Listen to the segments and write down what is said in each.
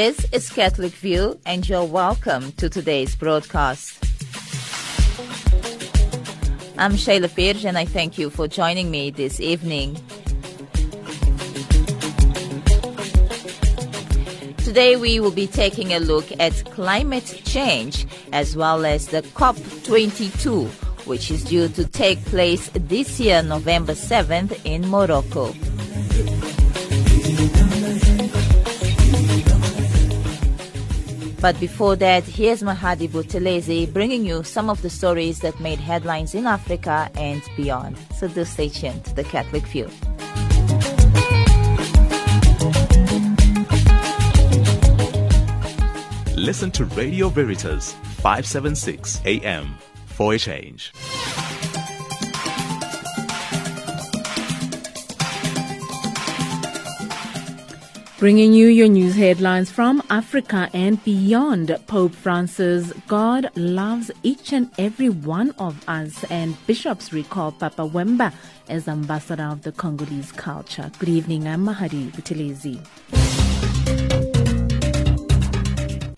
This is Catholic View, and you're welcome to today's broadcast. I'm Shayla Pires, and I thank you for joining me this evening. Today, we will be taking a look at climate change as well as the COP22, which is due to take place this year, November 7th, in Morocco. But before that, here's Mahadi Buthelezi bringing you some of the stories that made headlines in Africa and beyond. So do stay tuned to the Catholic View. Listen to Radio Veritas 576 AM for a change. Bringing you your news headlines from Africa and beyond. Pope Francis, God loves each and every one of us, and bishops recall Papa Wemba as ambassador of the Congolese culture. Good evening, I'm Mahadi Buthelezi.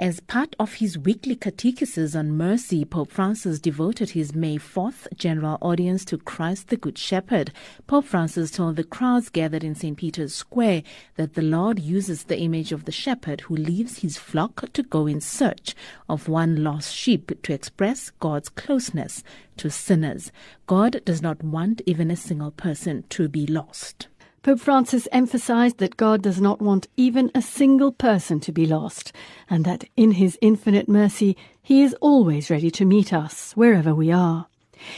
As part of his weekly catechesis on mercy, Pope Francis devoted his May 4th general audience to Christ the Good Shepherd. Pope Francis told the crowds gathered in St. Peter's Square that the Lord uses the image of the shepherd who leaves his flock to go in search of one lost sheep to express God's closeness to sinners. God does not want even a single person to be lost. Pope Francis emphasized that God does not want even a single person to be lost, and that in his infinite mercy, he is always ready to meet us, wherever we are.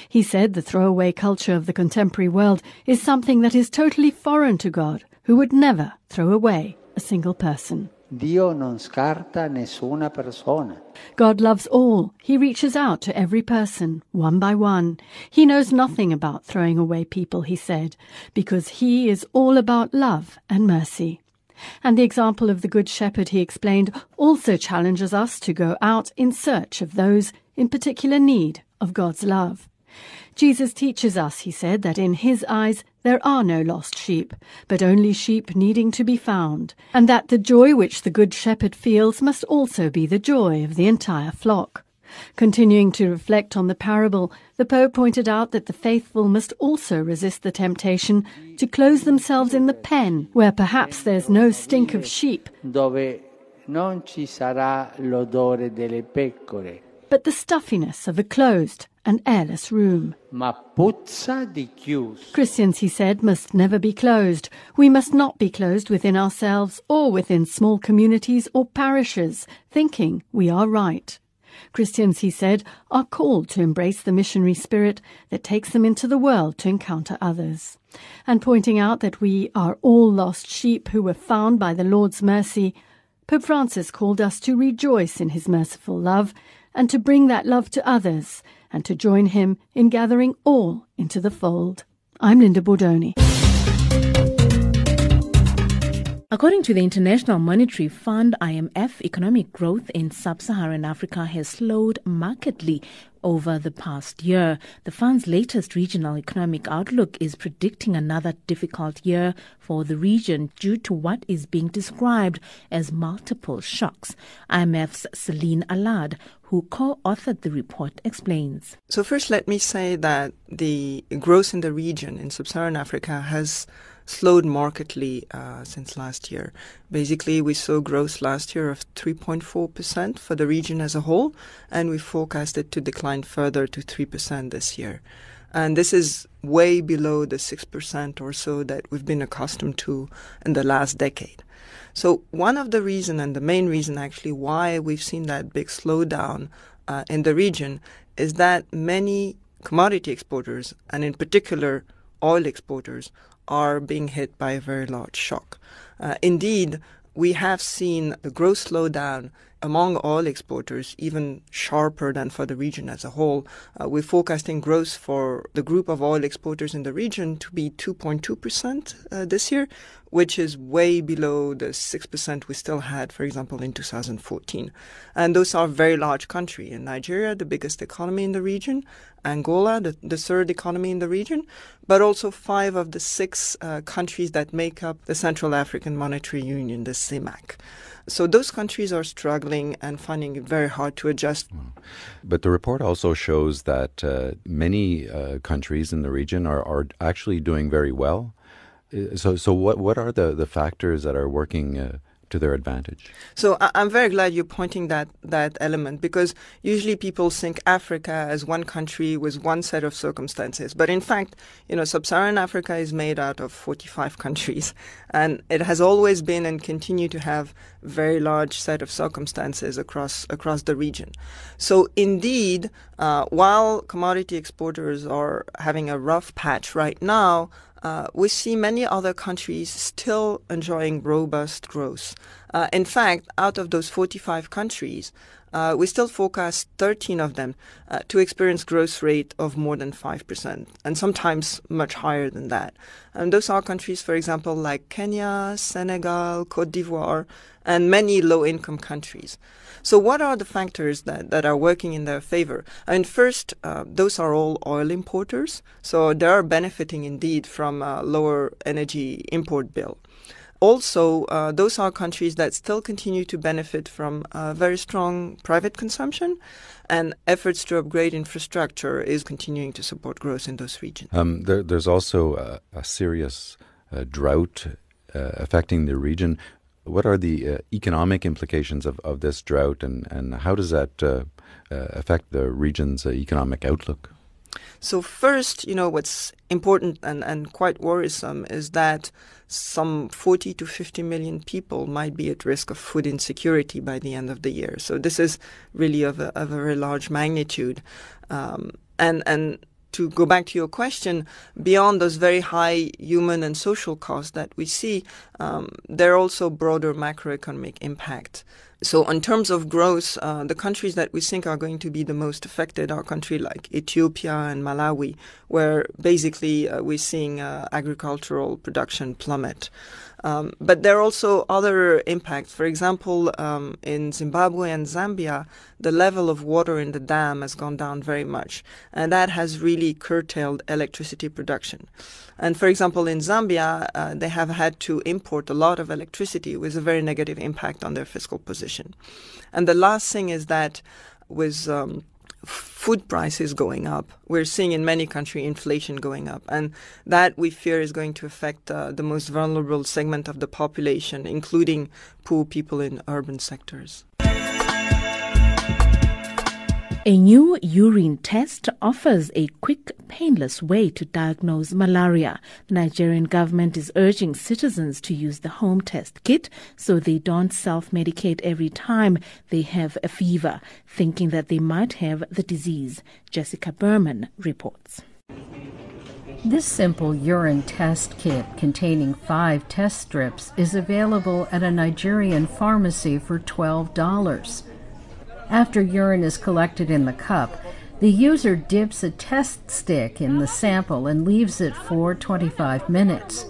He said the throwaway culture of the contemporary world is something that is totally foreign to God, who would never throw away a single person. Dio non scarta nessuna persona. God loves all. He reaches out to every person, one by one. He knows nothing about throwing away people, he said, because he is all about love and mercy. And the example of the Good Shepherd, he explained, also challenges us to go out in search of those in particular need of God's love. Jesus teaches us, he said, that in his eyes there are no lost sheep, but only sheep needing to be found, and that the joy which the Good Shepherd feels must also be the joy of the entire flock. Continuing to reflect on the parable, the Pope pointed out that the faithful must also resist the temptation to close themselves in the pen, where perhaps there's no stink of sheep, dove non ci sarà l'odore delle pecore, but the stuffiness of a closed and airless room. ma puzza di. Christians, he said, must never be closed. We must not be closed within ourselves or within small communities or parishes, thinking we are right. Christians, he said, are called to embrace the missionary spirit that takes them into the world to encounter others. And pointing out that we are all lost sheep who were found by the Lord's mercy, Pope Francis called us to rejoice in his merciful love and to bring that love to others and to join him in gathering all into the fold. I'm Linda Bordoni. According to the International Monetary Fund, IMF, economic growth in sub Saharan Africa has slowed markedly over the past year. The fund's latest regional economic outlook is predicting another difficult year for the region due to what is being described as multiple shocks. IMF's Celine Allard, who co authored the report, explains. So, first, let me say that the growth in the region in sub Saharan Africa has slowed markedly uh, since last year. Basically, we saw growth last year of 3.4% for the region as a whole, and we forecast it to decline further to 3% this year. And this is way below the 6% or so that we've been accustomed to in the last decade. So, one of the reason and the main reason actually why we've seen that big slowdown uh, in the region is that many commodity exporters, and in particular oil exporters, are being hit by a very large shock. Uh, indeed, we have seen the growth slowdown among oil exporters even sharper than for the region as a whole. Uh, we're forecasting growth for the group of oil exporters in the region to be 2.2% uh, this year, which is way below the 6% we still had, for example, in 2014. And those are very large countries. In Nigeria, the biggest economy in the region, Angola, the, the third economy in the region, but also five of the six uh, countries that make up the Central African Monetary Union, the CEMAC. So those countries are struggling and finding it very hard to adjust. But the report also shows that uh, many uh, countries in the region are, are actually doing very well. Uh, so, so what what are the, the factors that are working uh, to their advantage? So I- am very glad you're pointing that that element because usually people think Africa as one country with one set of circumstances, but in fact, you know, sub-Saharan Africa is made out of 45 countries, and it has always been and continue to have very large set of circumstances across across the region. So indeed, uh, while commodity exporters are having a rough patch right now, we see many other countries still enjoying robust growth. Uh, in fact, out of those 45 countries, uh, we still forecast 13 of them uh, to experience growth rate of more than 5%, and sometimes much higher than that. And those are countries, for example, like Kenya, Senegal, Cote d'Ivoire, and many low-income countries. So what are the factors that, that are working in their favor? And first, uh, those are all oil importers, so they are benefiting indeed from a lower energy import bill. Also, uh, those are countries that still continue to benefit from uh, very strong private consumption, and efforts to upgrade infrastructure is continuing to support growth in those regions. Um, there, there's also a, a serious uh, drought uh, affecting the region. What are the uh, economic implications of, of this drought, and, and how does that uh, affect the region's economic outlook? So, first, you know, what's important and, and quite worrisome is that some 40 to 50 million people might be at risk of food insecurity by the end of the year. So, this is really of a, of a very large magnitude. Um, and, and to go back to your question, beyond those very high human and social costs that we see, um, there are also broader macroeconomic impact. So, in terms of growth, uh, the countries that we think are going to be the most affected are countries like Ethiopia and Malawi, where basically uh, we're seeing uh, agricultural production plummet. Um, but there are also other impacts. For example, um, in Zimbabwe and Zambia, the level of water in the dam has gone down very much, and that has really curtailed electricity production. And for example, in Zambia, uh, they have had to import a lot of electricity with a very negative impact on their fiscal position. And the last thing is that with um, food prices going up. We're seeing in many countries inflation going up, and that we fear is going to affect uh, the most vulnerable segment of the population, including poor people in urban sectors. A new urine test offers a quick, painless way to diagnose malaria. The Nigerian government is urging citizens to use the home test kit so they don't self medicate every time they have a fever, thinking that they might have the disease. Jessica Berman reports. This simple urine test kit containing five test strips is available at a Nigerian pharmacy for $12. After urine is collected in the cup, the user dips a test stick in the sample and leaves it for 25 minutes.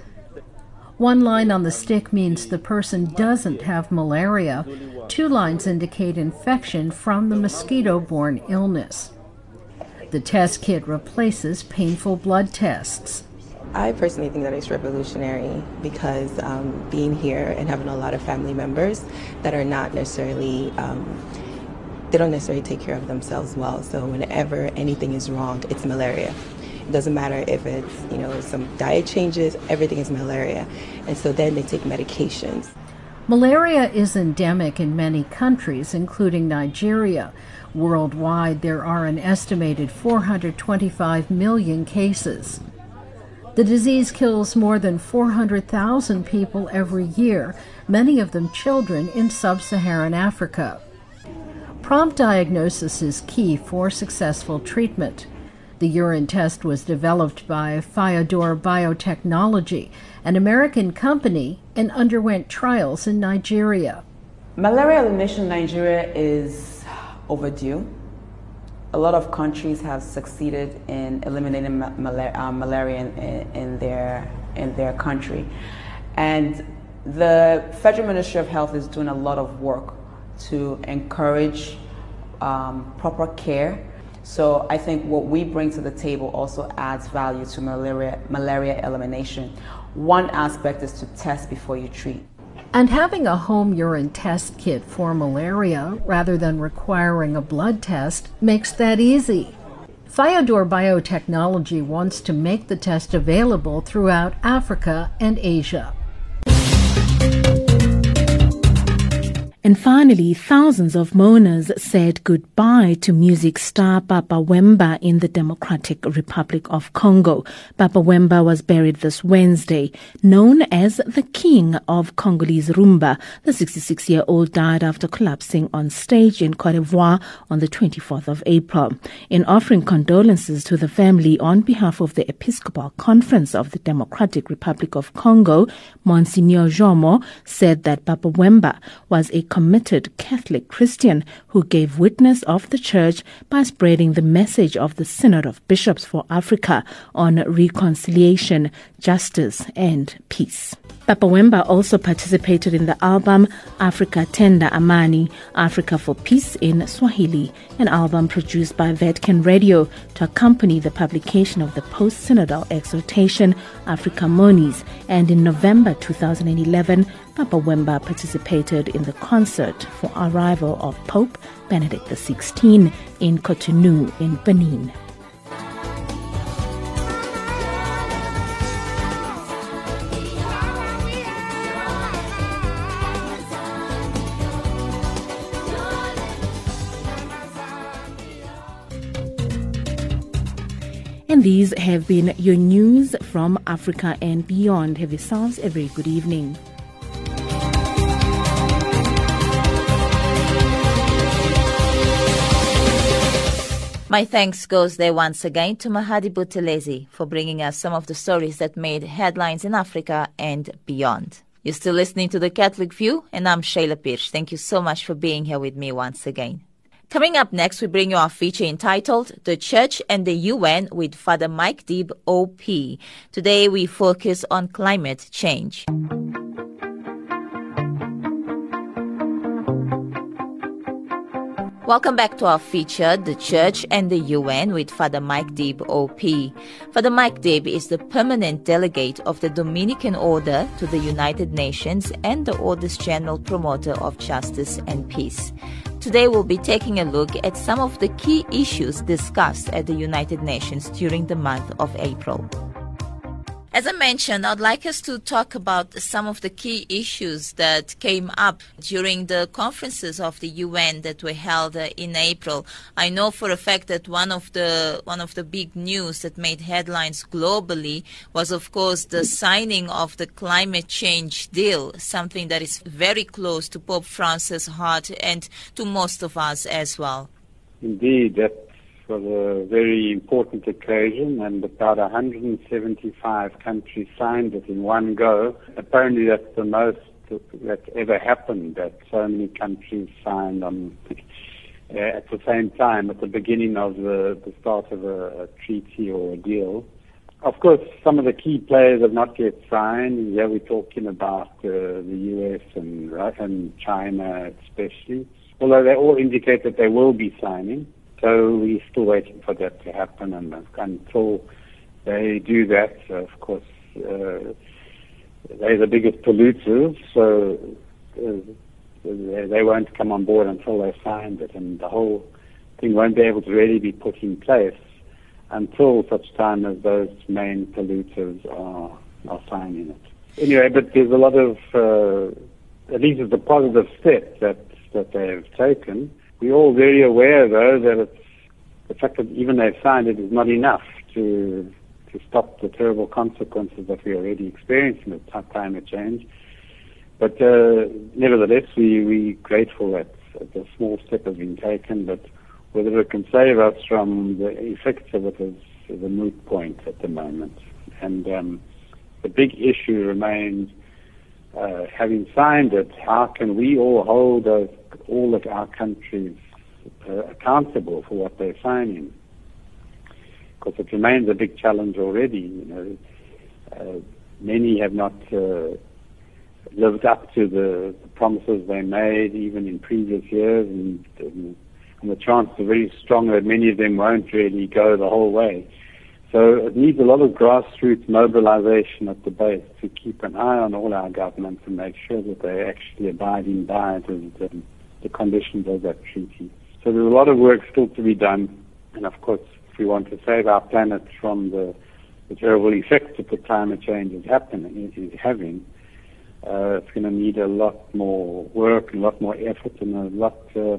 One line on the stick means the person doesn't have malaria. Two lines indicate infection from the mosquito borne illness. The test kit replaces painful blood tests. I personally think that it's revolutionary because um, being here and having a lot of family members that are not necessarily um, they don't necessarily take care of themselves well. So whenever anything is wrong, it's malaria. It doesn't matter if it's, you know, some diet changes, everything is malaria. And so then they take medications. Malaria is endemic in many countries, including Nigeria. Worldwide, there are an estimated 425 million cases. The disease kills more than 400,000 people every year, many of them children in sub Saharan Africa. Prompt diagnosis is key for successful treatment. The urine test was developed by Fyodor Biotechnology, an American company, and underwent trials in Nigeria. Malaria elimination in Nigeria is overdue. A lot of countries have succeeded in eliminating uh, malaria in, in, their, in their country. And the Federal Ministry of Health is doing a lot of work to encourage um, proper care. So I think what we bring to the table also adds value to malaria, malaria elimination. One aspect is to test before you treat. And having a home urine test kit for malaria rather than requiring a blood test makes that easy. Fyodor Biotechnology wants to make the test available throughout Africa and Asia. And finally, thousands of mourners said goodbye to music star Papa Wemba in the Democratic Republic of Congo. Papa Wemba was buried this Wednesday. Known as the King of Congolese Rumba, the 66-year-old died after collapsing on stage in Cote d'Ivoire on the 24th of April. In offering condolences to the family on behalf of the Episcopal Conference of the Democratic Republic of Congo, Monsignor Jomo said that Papa Wemba was a committed Catholic Christian who gave witness of the Church by spreading the message of the Synod of Bishops for Africa on reconciliation, justice, and peace. Papa Wemba also participated in the album Africa Tenda Amani, Africa for Peace in Swahili, an album produced by Vatican Radio to accompany the publication of the post-synodal exhortation Africae Munus, and in November 2011, Papa Wemba participated in the concert for arrival of Pope Benedict XVI in Cotonou in Benin. These have been your news from Africa and beyond. Have yourselves a very good evening. My thanks goes there once again to Mahadi Buthelezi for bringing us some of the stories that made headlines in Africa and beyond. You're still listening to The Catholic View, and I'm Shayla Pires. Thank you so much for being here with me once again. Coming up next, we bring you our feature entitled The Church and the UN with Father Mike Deeb, OP. Today, we focus on climate change. Welcome back to our feature, The Church and the UN with Father Mike Deeb, OP. Father Mike Deeb is the permanent delegate of the Dominican Order to the United Nations and the Order's general promoter of justice and peace. Today we'll be taking a look at some of the key issues discussed at the United Nations during the month of April. As I mentioned, I'd like us to talk about some of the key issues that came up during the conferences of the UN that were held uh, in April. I know for a fact that one of the one of the big news that made headlines globally was, of course, the signing of the climate change deal, something that is very close to Pope Francis' heart and to most of us as well. Indeed, that was a very important occasion, and about 175 countries signed it in one go. Apparently, that's the most that ever happened. That so many countries signed on uh, at the same time at the beginning of the, the start of a, a treaty or a deal. Of course, some of the key players have not yet signed. Here we're talking about uh, the U.S. and, and China especially, although they all indicate that they will be signing. So we're still waiting for that to happen, and until they do that, of course, uh, they're the biggest polluters, so uh, they, won't come on board until they signed it, and the whole thing won't be able to really be put in place until such time as those main polluters are, are signing it. Anyway, but there's a lot of, uh, at least it's a positive step that, that they have taken. We're all very aware, though, that it's, the fact that even they've signed it is not enough to to stop the terrible consequences that we are already experiencing with climate change. But uh, nevertheless, we we grateful that, that the small step has been taken. But whether it can save us from the effects of it is, is a moot point at the moment. And um, the big issue remains uh, having signed it, how can we all hold those, all of our countries uh, accountable for what they're signing? Because it remains a big challenge already. You know, uh, many have not uh, lived up to the, the, promises they made even in previous years, and, and, and the chances are very strong that many of them won't really go the whole way. So it needs a lot of grassroots mobilization at the base to keep an eye on all our governments and make sure that they're actually abiding by the, the, the conditions of that treaty. So there's a lot of work still to be done, and of course, if we want to save our planet from the, the terrible effects that the climate change is happening is having, uh, it's going to need a lot more work, a lot more effort, and a lot uh,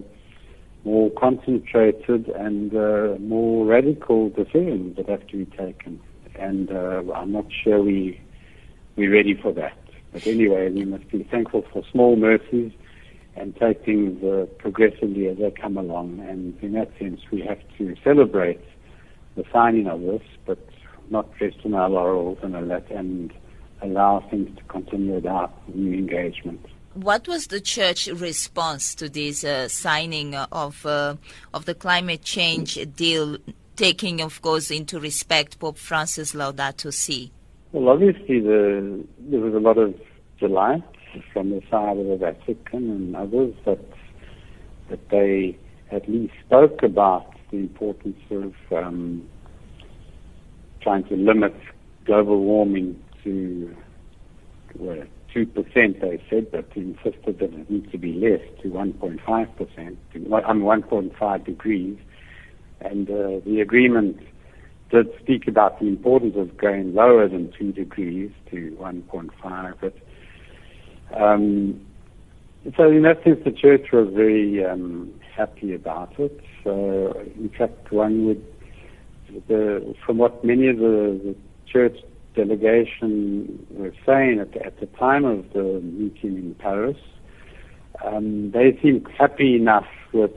more concentrated and uh, more radical decisions that have to be taken. And uh, I'm not sure we we're ready for that. But anyway, we must be thankful for small mercies and take things uh, progressively as they come along. And in that sense, we have to celebrate the signing of this, but not rest on our laurels and, and allow things to continue without new engagement. What was the church response to this uh, signing of uh, of the climate change deal, taking, of course, into respect Pope Francis Laudato Si? Well, obviously, the, there was a lot of delight from the side of the Vatican and others that that they at least spoke about the importance of um, trying to limit global warming to well, two percent. They said, but insisted that it needs to be less to 1.5 percent, I'm 1.5 degrees, and uh, the agreement did speak about the importance of going lower than two degrees to 1.5, but um, so in that sense, the church was very um, happy about it. So in fact, one would, the, from what many of the, the church delegation were saying at the, at the time of the meeting in Paris, um, they seemed happy enough with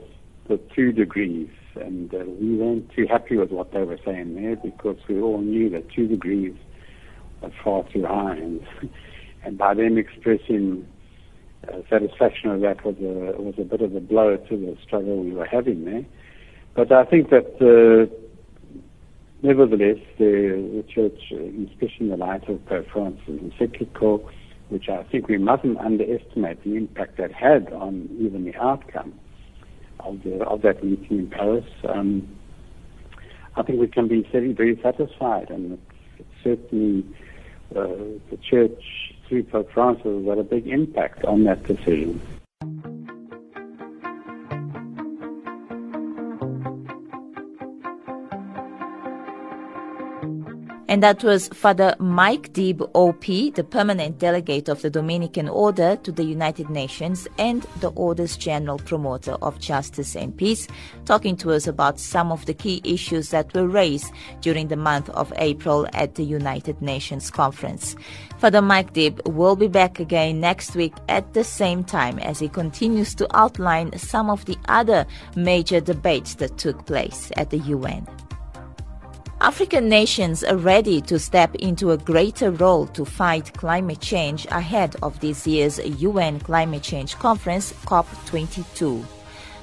the two degrees, and uh, we weren't too happy with what they were saying there because we all knew that two degrees was far too high, and and by them expressing uh, satisfaction of that was a was a bit of a blow to the struggle we were having there. But I think that uh, nevertheless, the, the church, uh, especially in the light of Pope Francis' encyclical, which I think we mustn't underestimate the impact that had on even the outcome of the of that meeting in Paris. Um, I think we can be very, very satisfied, and certainly uh, the church through Pope Francis had a big impact on that decision. And that was Father Mike Deeb, OP, the permanent delegate of the Dominican Order to the United Nations and the Order's general promoter of justice and peace, talking to us about some of the key issues that were raised during the month of April at the United Nations conference. Father Mike Deeb will be back again next week at the same time as he continues to outline some of the other major debates that took place at the UN. African nations are ready to step into a greater role to fight climate change ahead of this year's UN Climate Change Conference, COP22.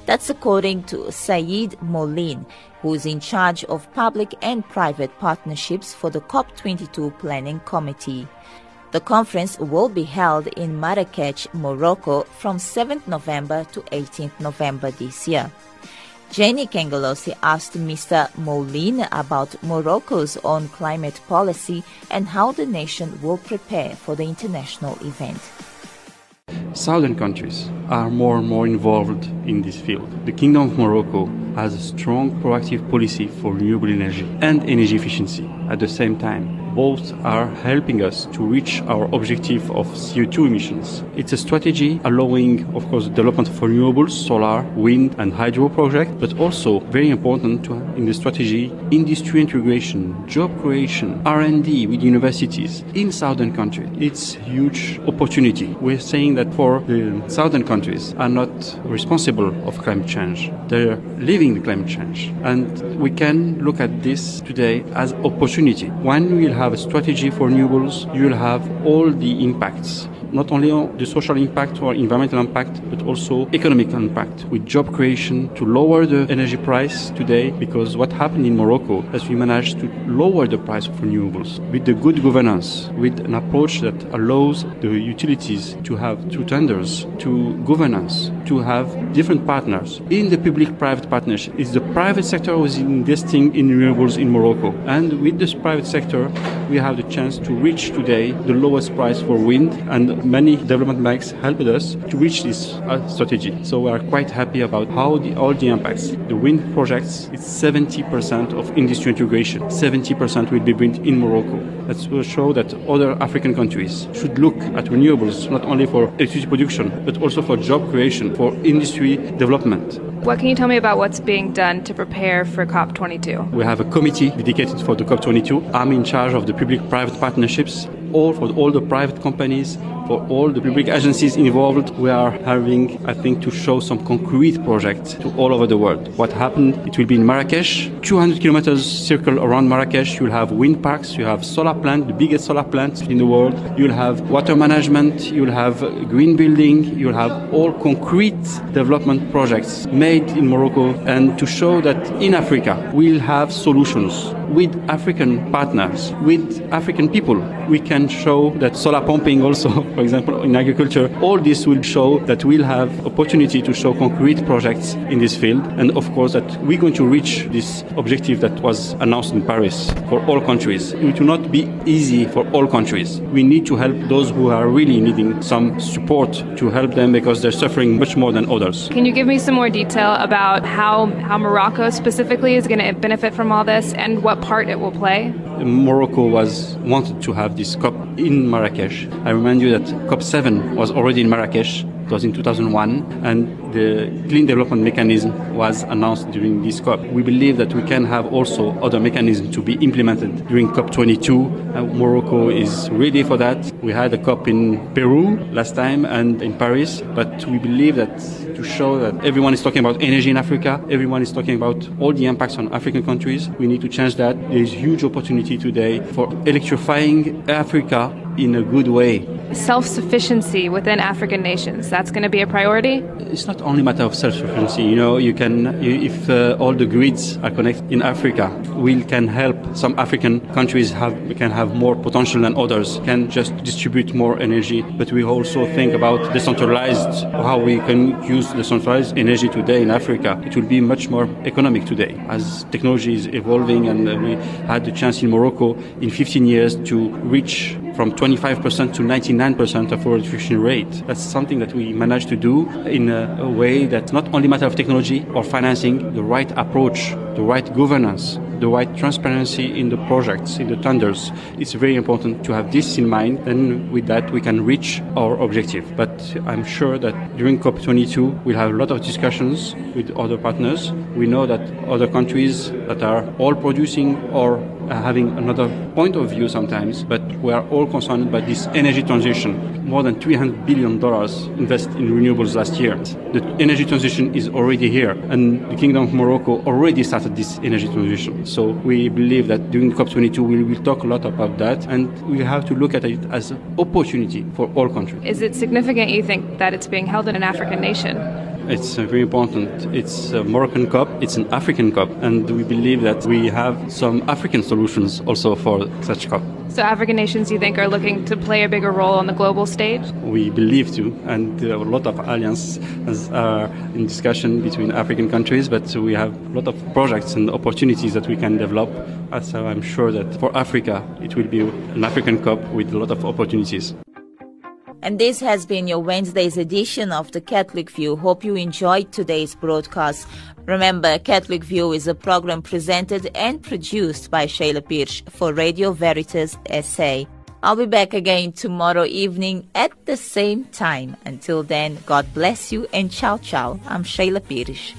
That's according to Said Mouline, who is in charge of public and private partnerships for the COP22 Planning Committee. The conference will be held in Marrakech, Morocco from 7th November to 18th November this year. Jenny Kengelosi asked Mr. Mouline about Morocco's own climate policy and how the nation will prepare for the international event. Southern countries are more and more involved in this field. The Kingdom of Morocco has a strong proactive policy for renewable energy and energy efficiency at the same time both are helping us to reach our objective of CO2 emissions. It's a strategy allowing, of course, development of renewables, solar, wind, and hydro projects, but also very important in the strategy, industry integration, job creation, R&D with universities in southern countries. It's huge opportunity. We're saying that for the southern countries are not responsible of climate change. They're living the climate change. And we can look at this today as opportunity. When we'll have a strategy for renewables, you'll have all the impacts not only on the social impact or environmental impact, but also economic impact with job creation to lower the energy price today because what happened in Morocco is we managed to lower the price of renewables with the good governance, with an approach that allows the utilities to have two tenders, to governance, to have different partners. In the public-private partnership, it's the private sector who is investing in renewables in Morocco. And with this private sector, we have the chance to reach today the lowest price for wind and many development banks helped us to reach this uh, strategy. So we are quite happy about how the, all the impacts. The wind projects, it's 70% of industry integration. 70% will be built in Morocco. That will show that other African countries should look at renewables not only for electricity production, but also for job creation, for industry development. What can you tell me about what's being done to prepare for COP22? We have a committee dedicated for the COP22. I'm in charge of the public-private partnerships all for all the private companies, for all the public agencies involved. We are having, I think, to show some concrete projects to all over the world. What happened? It will be in Marrakesh, 200 kilometers circle around Marrakesh. You'll have wind parks, you have solar plant, the biggest solar plant in the world. You'll have water management, you'll have green building, you'll have all concrete development projects made in Morocco and to show that in Africa we'll have solutions with African partners, with African people. We can show that solar pumping also for example, in agriculture, all this will show that we'll have opportunity to show concrete projects in this field. And of course, that we're going to reach this objective that was announced in Paris for all countries. It will not be easy for all countries. We need to help those who are really needing some support to help them because they're suffering much more than others. Can you give me some more detail about how, how Morocco specifically is going to benefit from all this and what part it will play? Morocco was wanted to have this COP in Marrakesh. I remind you that COP7 was already in Marrakesh. It was in 2001, and the clean development mechanism was announced during this COP. We believe that we can have also other mechanisms to be implemented during COP22. Uh, Morocco is ready for that. We had a COP in Peru last time and in Paris, but we believe that to show that everyone is talking about energy in Africa, everyone is talking about all the impacts on African countries, we need to change that. There is huge opportunity today for electrifying Africa in a good way. Self sufficiency within African nations, that's going to be a priority? It's not only a matter of self sufficiency. You know, you can, you, if uh, all the grids are connected in Africa, we can help some African countries have, can have more potential than others, can just distribute more energy. But we also think about decentralized, how we can use decentralized energy today in Africa. It will be much more economic today as technology is evolving and uh, we had the chance in Morocco in 15 years to reach from 25% to 99% of our electricity rate. That's something that we managed to do in a, a way that's not only matter of technology or financing, the right approach, the right governance, the right transparency in the projects, in the tenders. It's very important to have this in mind. Then with that, we can reach our objective. But I'm sure that during COP22, we'll have a lot of discussions with other partners. We know that other countries that are all producing or Uh, having another point of view sometimes, but we are all concerned about this energy transition. More than $300 billion invested in renewables last year. The energy transition is already here, and the Kingdom of Morocco already started this energy transition. So we believe that during COP22 we will talk a lot about that, and we have to look at it as an opportunity for all countries. Is it significant, you think, that it's being held in an African nation? It's uh, very important. It's a Moroccan cup, it's an African cup, and we believe that we have some African solutions also for such cup. So, African nations, you think, are looking to play a bigger role on the global stage? We believe to, and there are a lot of alliances are in discussion between African countries, but we have a lot of projects and opportunities that we can develop. Uh, so, I'm sure that for Africa, it will be an African Cup with a lot of opportunities. And this has been your Wednesday's edition of the Catholic View. Hope you enjoyed today's broadcast. Remember, Catholic View is a program presented and produced by Shayla Pires for Radio Veritas SA. I'll be back again tomorrow evening at the same time. Until then, God bless you and ciao ciao. I'm Shayla Pires.